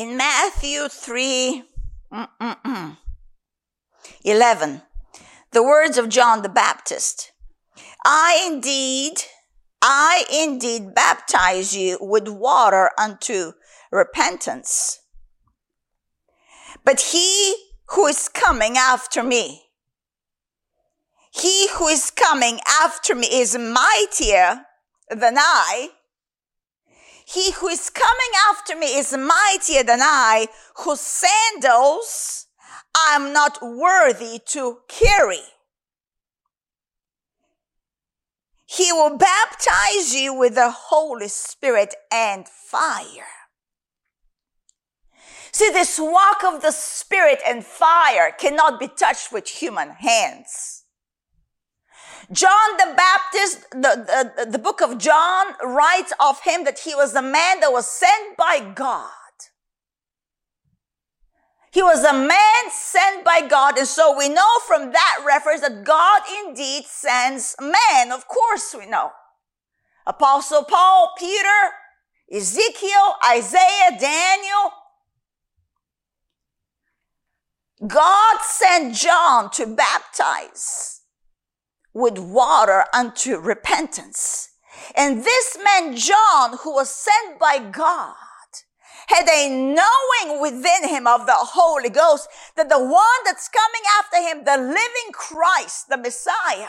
In Matthew 3, mm, mm, mm, 11, the words of John the Baptist. I indeed, I indeed baptize you with water unto repentance. But he who is coming after me, he who is coming after me is mightier than I. He who is coming after me is mightier than I, whose sandals I'm not worthy to carry. He will baptize you with the Holy Spirit and fire. See, this walk of the Spirit and fire cannot be touched with human hands. John the Baptist, the, the, the book of John writes of him that he was a man that was sent by God. He was a man sent by God. And so we know from that reference that God indeed sends men. Of course we know. Apostle Paul, Peter, Ezekiel, Isaiah, Daniel. God sent John to baptize with water unto repentance. And this man, John, who was sent by God, had a knowing within him of the Holy Ghost that the one that's coming after him, the living Christ, the Messiah,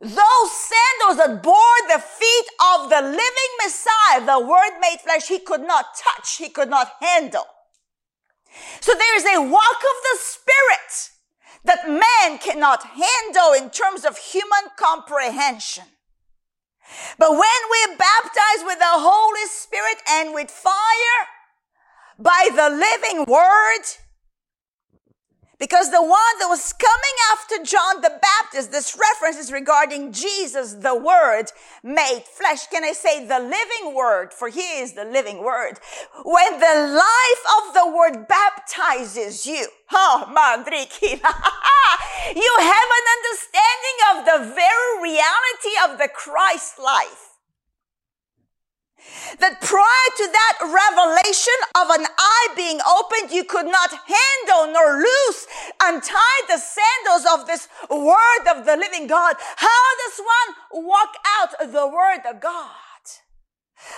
those sandals that bore the feet of the living Messiah, the Word made flesh, he could not touch, he could not handle. So there is a walk of the Spirit cannot handle in terms of human comprehension. But when we're baptized with the Holy Spirit and with fire by the living word, because the one that was coming after John the Baptist, this reference is regarding Jesus, the Word made flesh. Can I say the living Word? For He is the living Word. When the life of the Word baptizes you, oh, you have an understanding of the very reality of the Christ life that prior to that revelation of an eye being opened, you could not handle nor loose, untie the sandals of this word of the living God. How does one walk out the word of God?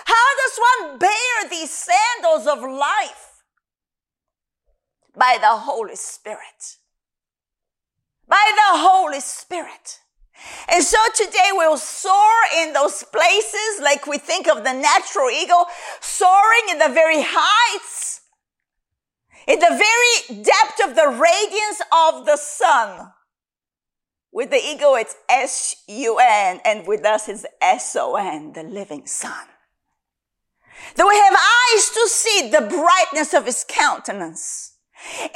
How does one bear these sandals of life? By the Holy Spirit. By the Holy Spirit. And so today we'll soar in those places like we think of the natural eagle, soaring in the very heights, in the very depth of the radiance of the sun. With the eagle, it's S-U-N, and with us, it's S-O-N, the living son. That we have eyes to see the brightness of his countenance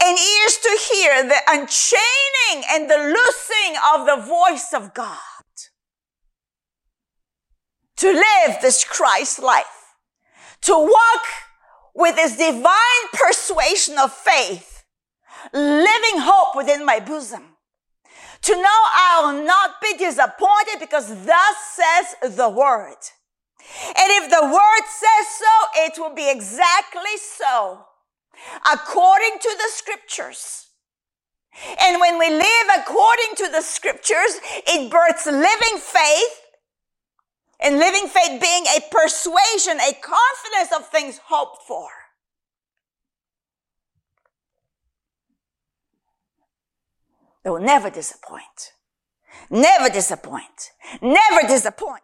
and ears to hear the unchaining and the loosing of the voice of God. To live this Christ life, to walk with this divine persuasion of faith, living hope within my bosom, to know I'll not be disappointed because thus says the word. And if the word says so, it will be exactly so according to the scriptures. And when we live according to the scriptures, it births living faith. And living faith being a persuasion, a confidence of things hoped for. They will never disappoint. Never disappoint. Never disappoint.